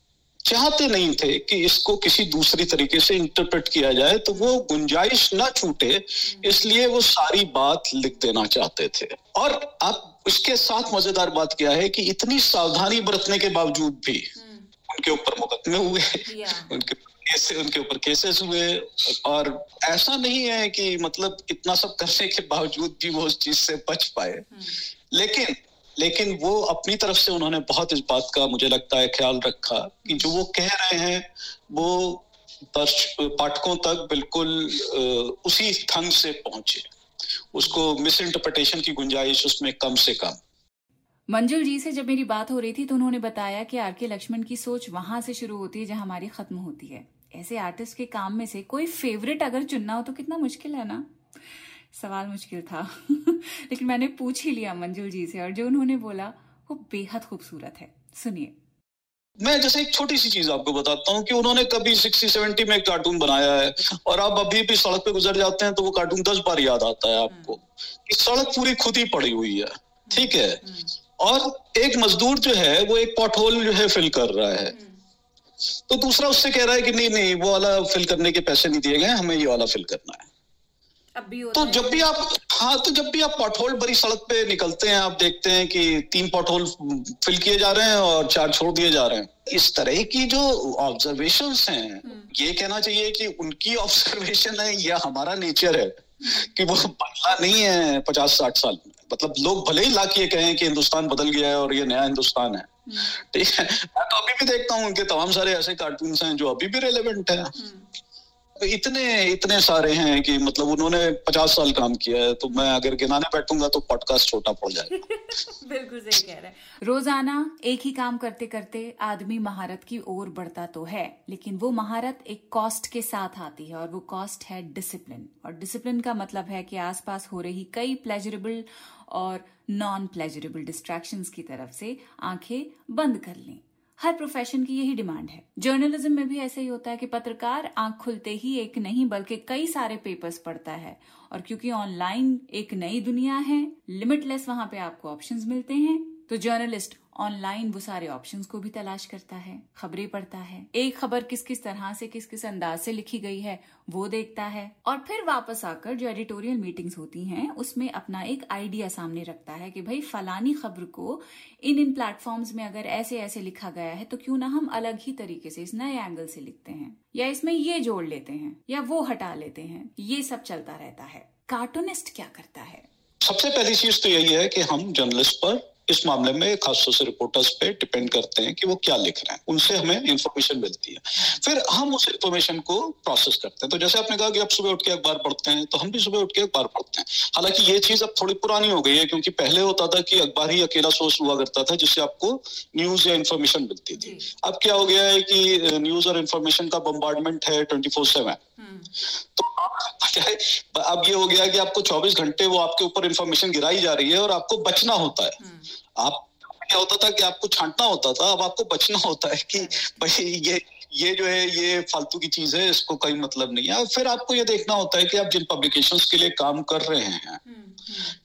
चाहते नहीं थे कि इसको किसी दूसरी तरीके से इंटरप्रेट किया जाए तो वो गुंजाइश ना छूटे इसलिए वो सारी बात लिख देना चाहते थे। और अब इसके साथ मज़ेदार बात क्या है कि इतनी सावधानी बरतने के बावजूद भी उनके ऊपर मुकदमे हुए। उनके केस उनके ऊपर केसेस हुए और ऐसा नहीं है कि मतलब इतना सब करने के बावजूद भी वो उस चीज़ से बच पाए। हम्म। लेकिन लेकिन वो अपनी तरफ़ से उन्होंने बहुत इस बात का मुझे लगता है ख्याल रखा कि जो वो कह रहे हैं वो पाठकों तक बिल्कुल उसी ढंग से पहुँचे। उसको मिस इंटरप्रिटेशन की गुंजाइश उसमें कम से कम। मंजुल जी से जब मेरी बात हो रही थी तो उन्होंने बताया कि आर के लक्ष्मण की सोच वहाँ से शुरू होती है जहाँ हमारी खत्म होती है। ऐसे आर्टिस्ट के काम में से कोई फेवरेट अगर चुनना हो तो कितना मुश्किल है ना? सवाल मुश्किल था। [LAUGHS] लेकिन मैंने पूछ ही लिया मंजुल जी से और जो उन्होंने बोला, वो बेहद खूबसूरत है। सुनिए। मैं जैसे एक छोटी सी चीज़ आपको बताता हूँ कि उन्होंने कभी सिक्सटी, सेवेंटी में एक कार्टून बनाया है और आप अभी भी सड़क पे गुजर जाते हैं तो वो कार्टून दस बार याद आता है आपको कि सड़क पूरी खुद ही पड़ी हुई है, ठीक है? और एक मजदूर जो है, वो एक पॉट होल जो है फिल कर रहा है। तो दूसरा उससे कह रहा है कि नहीं नहीं, वो वाला फिल करने के पैसे नहीं दिए गए, हमें ये वाला फिल करना है। तो जब भी आप हाँ तो जब भी आप पॉटहोल भरी सड़क पे निकलते हैं आप देखते हैं कि तीन पॉटहोल फिल किए जा रहे हैं और चार छोड़ दिए जा रहे हैं। इस तरह की जो ऑब्जर्वेशन हैं ये कहना चाहिए कि उनकी ऑब्जर्वेशन है या हमारा नेचर है कि वो बदला नहीं है पचास साठ साल। में मतलब लोग भले ही लाके कहें कि हिंदुस्तान बदल गया है और ये नया हिंदुस्तान है। ठीक है? मैं तो अभी भी देखता हूँ उनके तमाम सारे ऐसे कार्टून हैं जो अभी भी रेलेवेंट है। इतने इतने सारे हैं कि मतलब उन्होंने पचास साल काम किया है तो मैं अगर गिनाने बैठूँगा तो पॉडकास्ट छोटा पड़ जाएगा। [LAUGHS] बिल्कुल सही कह रहे हैं। रोज़ाना एक ही काम करते करते आदमी महारत की ओर बढ़ता तो है, लेकिन वो महारत एक कॉस्ट के साथ आती है और वो कॉस्ट है डिसिप्लिन और डिसिप्लिन का मतलब है कि आसपास हो रही कई प्लेजरेबल और नॉन प्लेजरेबल डिस्ट्रैक्शंस की तरफ़ से आँखें बंद कर लें। हर प्रोफेशन की यही डिमांड है। जर्नलिज्म में भी ऐसा ही होता है कि पत्रकार आँख खुलते ही एक नहीं, बल्कि कई सारे पेपर्स पढ़ता है। और क्योंकि ऑनलाइन एक नई दुनिया है लिमिटलेस वहाँ पे आपको ऑप्शंस मिलते हैं तो जर्नलिस्ट ऑनलाइन वो सारे ऑप्शंस को भी तलाश करता है, खबरें पढ़ता है। एक खबर किस किस तरह से, किस किस अंदाज से लिखी गई है, वो देखता है। और फिर वापस आकर जो एडिटोरियल मीटिंग्स होती हैं, उसमें अपना एक आइडिया सामने रखता है कि भाई फलानी खबर को इन इन प्लेटफॉर्म्स में अगर ऐसे ऐसे लिखा गया है तो क्यों ना हम अलग ही तरीके से इस नए एंगल से लिखते हैं। या इसमें ये जोड़ लेते हैं, या वो हटा लेते हैं, ये सब चलता रहता है। कार्टूनिस्ट क्या करता है? सबसे पहली चीज़ तो यही है कि हम जर्नलिस्ट पर इस मामले में खासतौर से रिपोर्टर्स पे डिपेंड करते हैं कि वो क्या लिख रहे हैं। उनसे हमें इंफॉर्मेशन मिलती है। फिर हम उस इंफॉर्मेशन को प्रोसेस करते हैं। तो जैसे आपने कहा कि आप सुबह उठ के अखबार पढ़ते हैं तो हम भी सुबह उठ के अखबार पढ़ते हैं। हालाँकि ये चीज़ अब थोड़ी पुरानी हो गई है क्योंकि पहले होता था कि अखबार ही अकेला सोर्स हुआ करता था जिससे आपको न्यूज़ या इन्फॉर्मेशन मिलती थी। अब क्या हो गया है कि न्यूज़ और इन्फॉर्मेशन का बम्बार्डमेंट है ट्वेंटी फोर सेवन तो [LAUGHS] अब ये हो गया कि आपको 24 घंटे वो आपके ऊपर इंफॉर्मेशन गिराई जा रही है और आपको बचना होता है। आप क्या होता था कि आपको छांटना होता था अब आपको बचना होता है कि भाई ये ये जो है ये फालतू की चीज़ है इसको कोई मतलब नहीं है। फिर आपको ये देखना होता है कि आप जिन पब्लिकेशन के लिए काम कर रहे हैं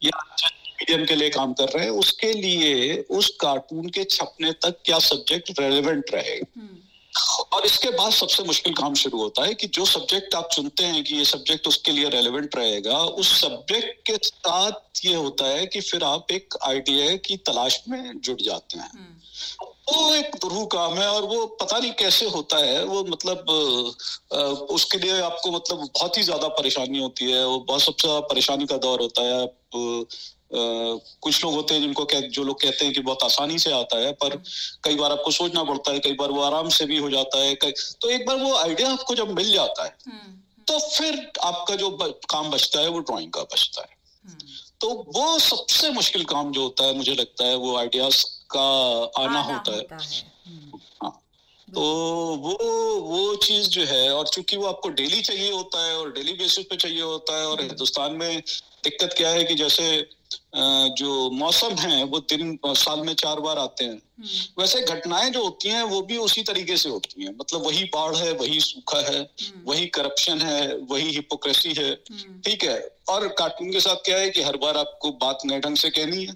या मीडियम के लिए काम कर रहे हैं उसके लिए उस कार्टून के छपने तक क्या सब्जेक्ट रेलेवेंट रहेगा और इसके बाद सबसे मुश्किल काम शुरू होता है कि जो सब्जेक्ट आप चुनते हैं कि ये सब्जेक्ट उसके लिए रेलेवेंट रहेगा उस सब्जेक्ट के साथ ये होता है कि फिर आप एक आइडिया की तलाश में जुट जाते हैं हम्म। वो एक दुरू काम है और वो पता नहीं कैसे होता है वो मतलब उसके लिए आपको मतलब बहुत ही ज़्यादा परेशानी होती है वो बहुत सबसे परेशानी का दौर होता है आप कुछ लोग होते हैं जिनको कह, जो लोग कहते हैं कि बहुत आसानी से आता है पर कई बार आपको सोचना पड़ता है कई बार वो आराम से भी हो जाता है तो एक बार वो आइडिया आपको जब मिल जाता है हम्म, हम्म। तो फिर आपका जो काम बचता है वो ड्राइंग का बचता है हम्म। तो वो सबसे मुश्किल काम जो होता है मुझे लगता है वो आइडियाज़ का आना, होता, होता है, है। हाँ तो वो वो चीज़ जो है और चूँकि वो आपको डेली चाहिए होता है और डेली बेसिस पे चाहिए होता है और हिंदुस्तान में दिक्कत क्या है कि जैसे जो मौसम है वो दिन साल में चार बार आते हैं। हम्म। वैसे घटनाएँ जो होती हैं वो भी उसी तरीके से होती हैं। मतलब वही बाढ़ है वही सूखा है हम्म। वही करप्शन है वही हिपोक्रेसी है। हम्म। ठीक है और कार्टून के साथ क्या है कि हर बार आपको बात नए ढंग से कहनी है।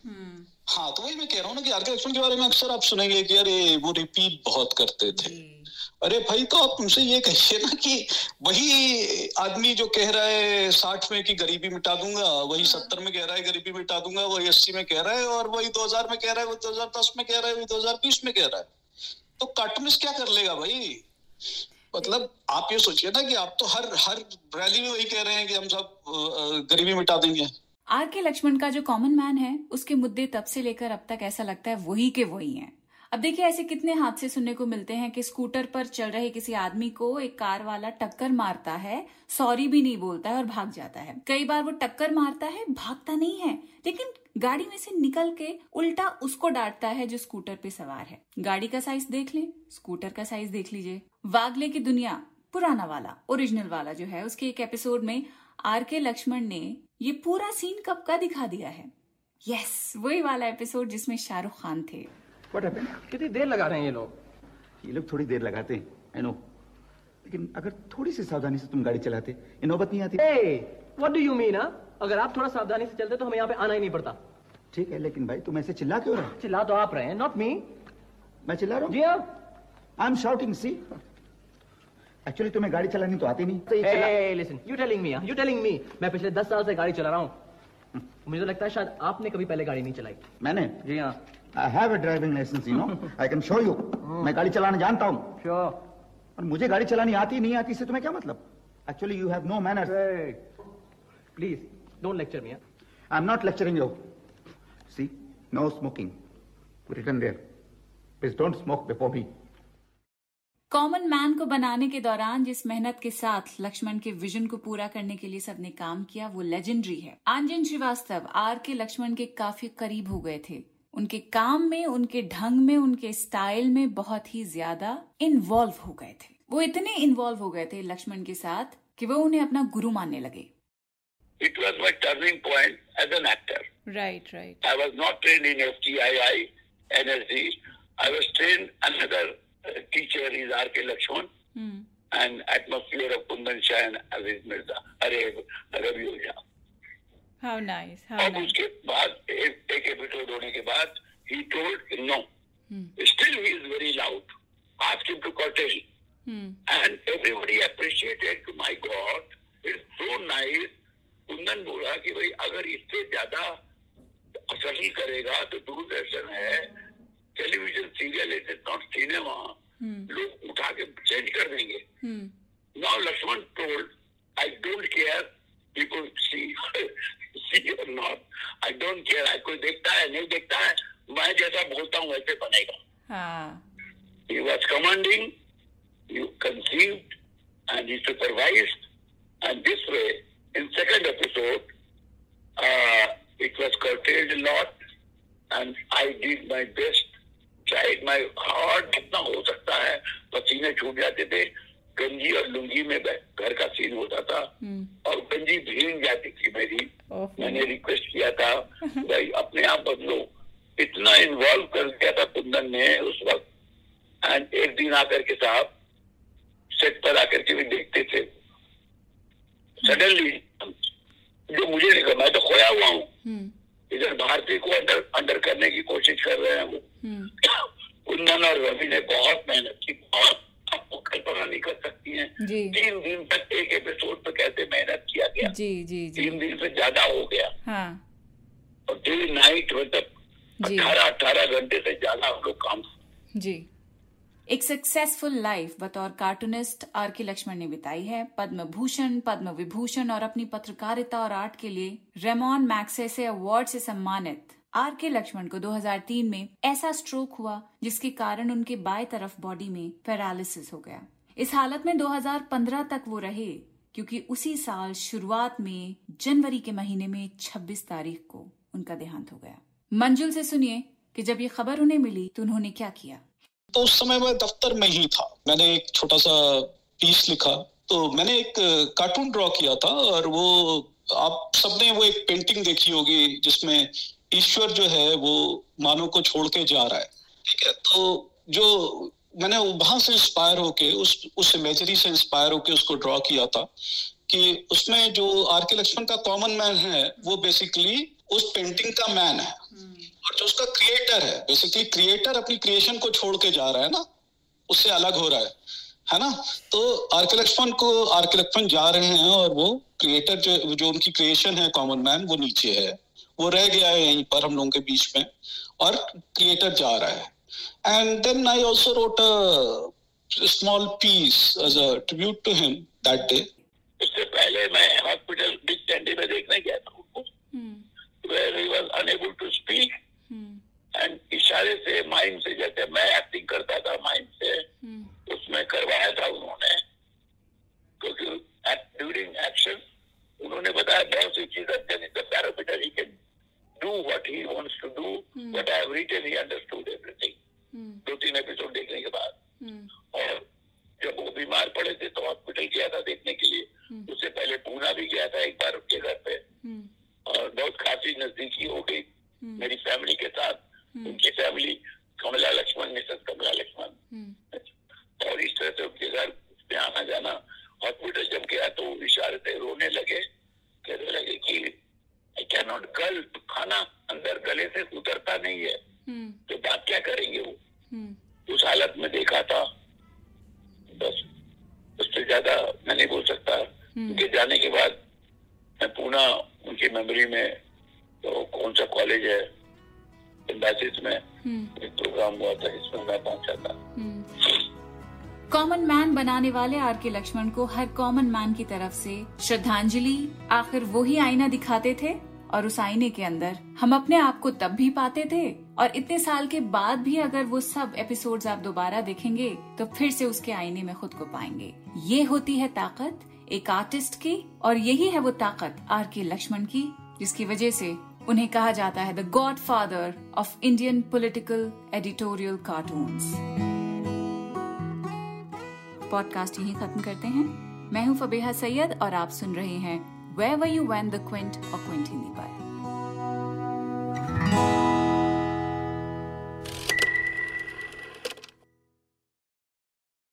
हाँ तो वही मैं कह रहा हूँ ना कि आर के बारे में अक्सर आप सुनेंगे कि अरे वो रिपीट बहुत करते थे। अरे भाई तो आप उनसे ये कहिए ना कि वही आदमी जो कह रहा है साठ में कि गरीबी मिटा दूँगा वही हाँ। सत्तर में कह रहा है गरीबी मिटा दूँगा वही अस्सी में कह रहा है और वही दो हज़ार में कह रहा है वही दो हज़ार दस में कह रहा है वही दो हज़ार बीस में कह रहा है। तो कार्टूनिस्ट क्या कर लेगा भाई? मतलब आप ये सोचिए ना कि आप तो हर हर रैली में वही कह रहे हैं कि हम सब गरीबी मिटा देंगे। आर के लक्ष्मण का जो कॉमन मैन है उसके मुद्दे तब से लेकर अब तक ऐसा लगता है वही के वही हैं। अब देखिए, ऐसे कितने हादसे सुनने को मिलते हैं कि स्कूटर पर चल रहे किसी आदमी को एक कार वाला टक्कर मारता है, सॉरी भी नहीं बोलता है और भाग जाता है। कई बार वो टक्कर मारता है, भागता नहीं है, लेकिन गाड़ी में से निकल के उल्टा उसको डांटता है जो स्कूटर पे सवार है। गाड़ी का साइज़ देख ले, स्कूटर का साइज़ देख लीजिए। वागले की दुनिया, पुराना वाला ओरिजिनल वाला जो है, उसके एक एपिसोड में आर के लक्ष्मण ने ये पूरा सीन कब का दिखा दिया है? यस वही वाला एपिसोड जिसमें शाहरुख खान थे। व्हाट हैपेंड कितनी देर लगा रहे हैं ये लोग? ये लोग थोड़ी देर लगाते हैं आई नो लेकिन अगर थोड़ी सी सावधानी से तुम गाड़ी चलाते ये नौबत नहीं आती। व्हाट डू यू मीन अगर आप थोड़ा सावधानी से चलते तो हमें यहाँ पे आना ही नहीं पड़ता। ठीक है लेकिन भाई तुम ऐसे चिल्ला क्यों रहे चिल्ला तो आप रहे हैं नॉट मी मैं चिल्ला रहा जी हूँ। हाँ I am shouting see actually तुम्हें गाड़ी चलानी तो आती नहीं। तो Hey, listen, you telling me, you telling me. मैं पिछले दस साल से गाड़ी चला रहा हूँ। मुझे तो लगता है शायद आपने कभी पहले गाड़ी नहीं चलाई। मैंने? जी हाँ। I have a driving licence you know I can show you मैं गाड़ी चलाना जानता हूँ। श्योर और मुझे गाड़ी चलानी आती नहीं आती इससे तुम्हें क्या मतलब? Actually you have no manners please don't lecture me I am not lecturing you see no smoking return there please don't smoke before me common man को बनाने के दौरान जिस मेहनत के साथ लक्ष्मण के विजन को पूरा करने के लिए सबने काम किया वो लेजेंडरी है। आंजन श्रीवास्तव आर के लक्ष्मण के काफ़ी करीब हो गए थे। उनके काम में उनके ढंग में उनके स्टाइल में बहुत ही ज़्यादा इन्वॉल्व हो गए थे। वो इतने इन्वॉल्व हो गए थे लक्ष्मण के साथ कि वो उन्हें अपना गुरु मानने लगे। It was my turning point as an actor right right I was not train in F T I I N S D I was train another teacher is R K Laxman and atmosphere of Kundan Shah अरे रवि हो जाओ how nice और उसके बाद एक एक episode होने के बाद he told no. Still he is very loud. Ask him to curtail. And everybody appreciated. My God, it's so nice. Kundan बोला कि भाई अगर इससे ज़्यादा असर करेगा तो दूरदर्शन है television serial it is not cinema लोग उठा के चेंज कर देंगे now Laxman told I don't care people see see or not I don't care I कोई देखता है नहीं देखता है मैं जैसा बोलता हूँ वैसे बनेगा हाँ he was commanding, you conceived, and he supervised, and this way, in second episode, uh, it was curtailed a lot, and I did my best, tried my hard, जितना हो सकता है पसीने छूट जाते थे गंजी और लुंगी में घर का सीन होता था। और गंजी भीग जाती थी मेरी। मैंने रिक्वेस्ट किया था भाई अपने आप बदलो। इतना इन्वॉल्व कर दिया था कुंदन ने उस वक्त। एंड एक दिन आकर के साहब सेट पर आकर के भी देखते थे। सडनली जो मुझे लिखा मैं तो खोया हुआ हूँ। इधर भारतीय को अंडर अंडर करने की कोशिश कर रहे हैं वो। कुंदन और रवि ने बहुत मेहनत की बहुत आपको कल्पना नहीं कर सकती हैं। तीन दिन तक एक एपिसोड पे कैसे मेहनत किया गया। जी जी जी। तीन दिन से ज़्यादा हो गया। हाँ। और डे नाइट मतलब। अठारह अठारह घंटे से ज़्यादा हम लोग काम जी। एक सक्सेसफुल लाइफ बतौर कार्टूनिस्ट आर के लक्ष्मण ने बिताई है। पद्म भूषण पद्म विभूषण और अपनी पत्रकारिता और आर्ट के लिए रेमोन मैक्सेसे अवार्ड से सम्मानित आर के लक्ष्मण को 2003 में ऐसा स्ट्रोक हुआ, जिसके कारण उनके बाएँ तरफ़ बॉडी में पैरालिसिस हो गया। इस हालत में 2015 तक वो रहे, क्योंकि उसी साल शुरुआत में, जनवरी के महीने में 26 तारीख को उनका देहांत हो गया। मंजुल से सुनिए कि जब ये खबर उन्हें मिली तो उन्होंने क्या किया? तो उस समय मैं दफ्तर में ही था। मैंने एक छोटा सा पीस लिखा। तो मैंने एक कार्टून ड्रॉ किया था, और वो आप सबने वो एक पेंटिंग देखी होगी, जिसमें ईश्वर जो है वो मानव को छोड़ के जा रहा है। ठीक है? तो जो मैंने वहाँ से इंस्पायर होके उस उस इमेजरी से इंस्पायर होके उसको ड्रॉ किया था कि उसमें जो आर के लक्ष्मण का कॉमन मैन है वो बेसिकली उस पेंटिंग का मैन है। और जो उसका क्रिएटर है बेसिकली क्रिएटर अपनी क्रिएशन को छोड़ के जा रहा है ना उससे अलग हो रहा है। है ना? तो आर के लक्ष्मण को आर के लक्ष्मण जा रहे हैं और वो क्रिएटर जो जो उनकी क्रिएशन है कॉमन मैन वो नीचे है। वो रह गया है यहीं पर हम लोगों के बीच में और क्रिएटर जा रहा है। And then I also wrote a small piece as a tribute to him that day इससे पहले मैं हॉस्पिटल बिग कैंडी में देखने गया था उनको where he was unable to speak and इशारे से माइंड से जैसे मैं एक्टिंग करता था माइंड से hmm. उसमें करवाया था उन्होंने। क्योंकि ड्यूरिंग एक्शन उन्होंने बताया बहुत सी चीज़ parameter he do what he wants to do hmm. what I have written he दो तीन एपिसोड देखने के बाद। hmm. और जब वो बीमार पड़े थे तो हॉस्पिटल गया था देखने के लिए। hmm. उससे पहले पूना भी गया था एक बार उसके घर पे। hmm. और बहुत खासी नजदीकी हो गई। मेरी फैमिली के साथ। उनकी फैमिली कमला लक्ष्मण मिसेस कमला लक्ष्मण। वाले आर के लक्ष्मण को हर कॉमन मैन की तरफ़ से श्रद्धांजलि, आखिर वो ही आईना दिखाते थे और उस आईने के अंदर हम अपने आप को तब भी पाते थे और इतने साल के बाद भी अगर वो सब एपिसोड्स आप दोबारा देखेंगे तो फिर से उसके आईने में खुद को पाएँगे। ये होती है ताकत, एक आर्टिस्ट की और यही है वो ताकत आर के लक्ष्मण की, जिसकी वजह से उन्हें कहा जाता है the godfather of Indian political editorial cartoons podcast यहीं खत्म करते हैं। मैं हूँ फबेहा सैयद और आप सुन रहे हैं वे वर यू वैन द क्विंट और क्विंट हिंदी पर